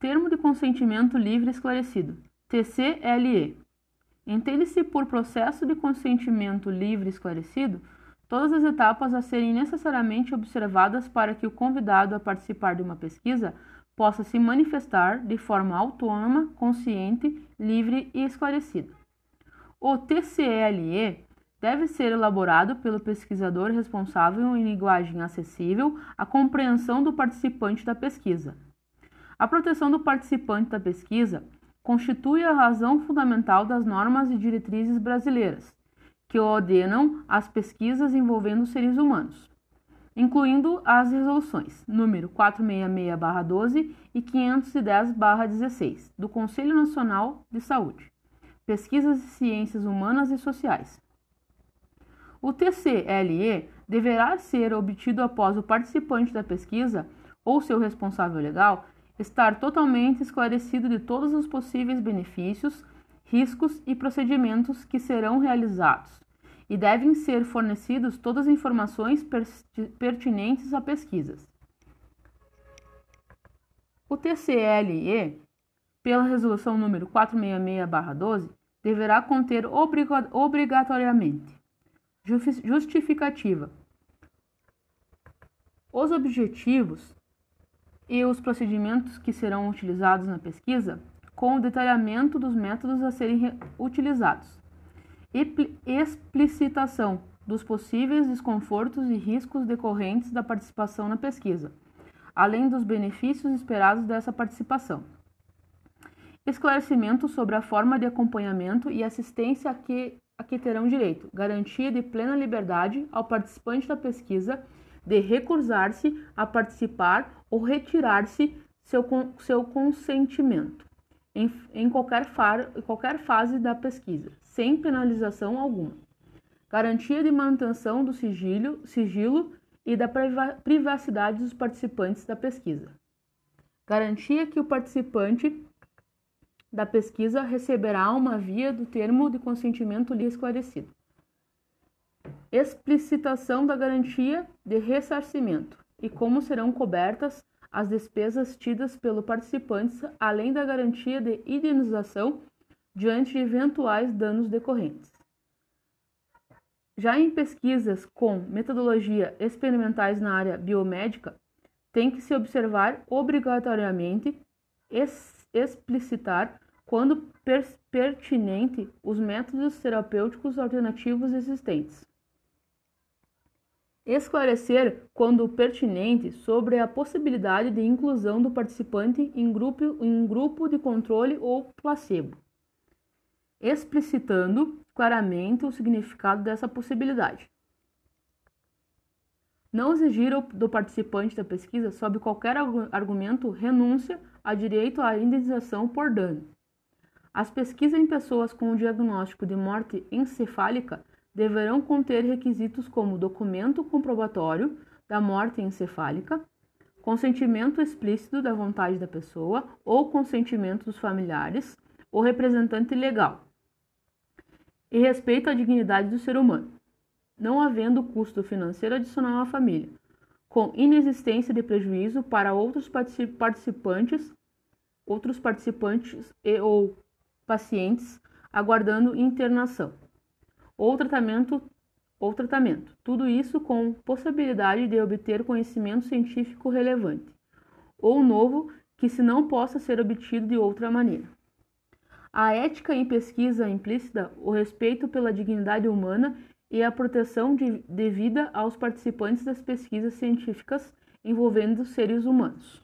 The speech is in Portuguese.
Termo de consentimento livre esclarecido, TCLE. Entende-se por processo de consentimento livre esclarecido todas as etapas a serem necessariamente observadas para que o convidado a participar de uma pesquisa possa se manifestar de forma autônoma, consciente, livre e esclarecida. O TCLE deve ser elaborado pelo pesquisador responsável em linguagem acessível à compreensão do participante da pesquisa. A proteção do participante da pesquisa constitui a razão fundamental das normas e diretrizes brasileiras, que ordenam as pesquisas envolvendo seres humanos, incluindo as resoluções número 466/12 e 510/16 do Conselho Nacional de Saúde, Pesquisas e Ciências Humanas e Sociais. O TCLE deverá ser obtido após o participante da pesquisa ou seu responsável legal estar totalmente esclarecido de todos os possíveis benefícios, riscos e procedimentos que serão realizados, e devem ser fornecidas todas as informações pertinentes a pesquisas. O TCLE, pela resolução número 466/12, deverá conter obrigatoriamente justificativa os objetivos e os procedimentos que serão utilizados na pesquisa, com o detalhamento dos métodos a serem utilizados explicitação dos possíveis desconfortos e riscos decorrentes da participação na pesquisa, além dos benefícios esperados dessa participação. Esclarecimento sobre a forma de acompanhamento e assistência a que, a que terão direito, garantia de plena liberdade ao participante da pesquisa de recusar-se a participar ou retirar-se seu, seu consentimento em, em qualquer, far, qualquer fase da pesquisa, sem penalização alguma. Garantia de manutenção do sigilo, sigilo e da privacidade dos participantes da pesquisa. Garantia que o participante da pesquisa receberá uma via do termo de consentimento lhe esclarecido. Explicitação da garantia de ressarcimento e como serão cobertas as despesas tidas pelo participante, além da garantia de indenização diante de eventuais danos decorrentes. Já em pesquisas com metodologia experimentais na área biomédica, tem que se observar obrigatoriamente explicitar, quando pertinente, os métodos terapêuticos alternativos existentes. Esclarecer, quando pertinente, sobre a possibilidade de inclusão do participante em grupo, em grupo de controle ou placebo, explicitando claramente o significado dessa possibilidade. Não exigir do participante da pesquisa, sob qualquer argumento, renúncia a direito à indenização por dano. As pesquisas em pessoas com o diagnóstico de morte encefálica deverão conter requisitos como documento comprobatório da morte encefálica, consentimento explícito da vontade da pessoa ou consentimento dos familiares ou representante legal, e respeito à dignidade do ser humano, não havendo custo financeiro adicional à família, com inexistência de prejuízo para outros participantes, outros participantes e ou pacientes aguardando internação ou tratamento ou tratamento. Tudo isso com possibilidade de obter conhecimento científico relevante ou novo que se não possa ser obtido de outra maneira. A ética em pesquisa implícita, o respeito pela dignidade humana e a proteção de, devida aos participantes das pesquisas científicas envolvendo seres humanos.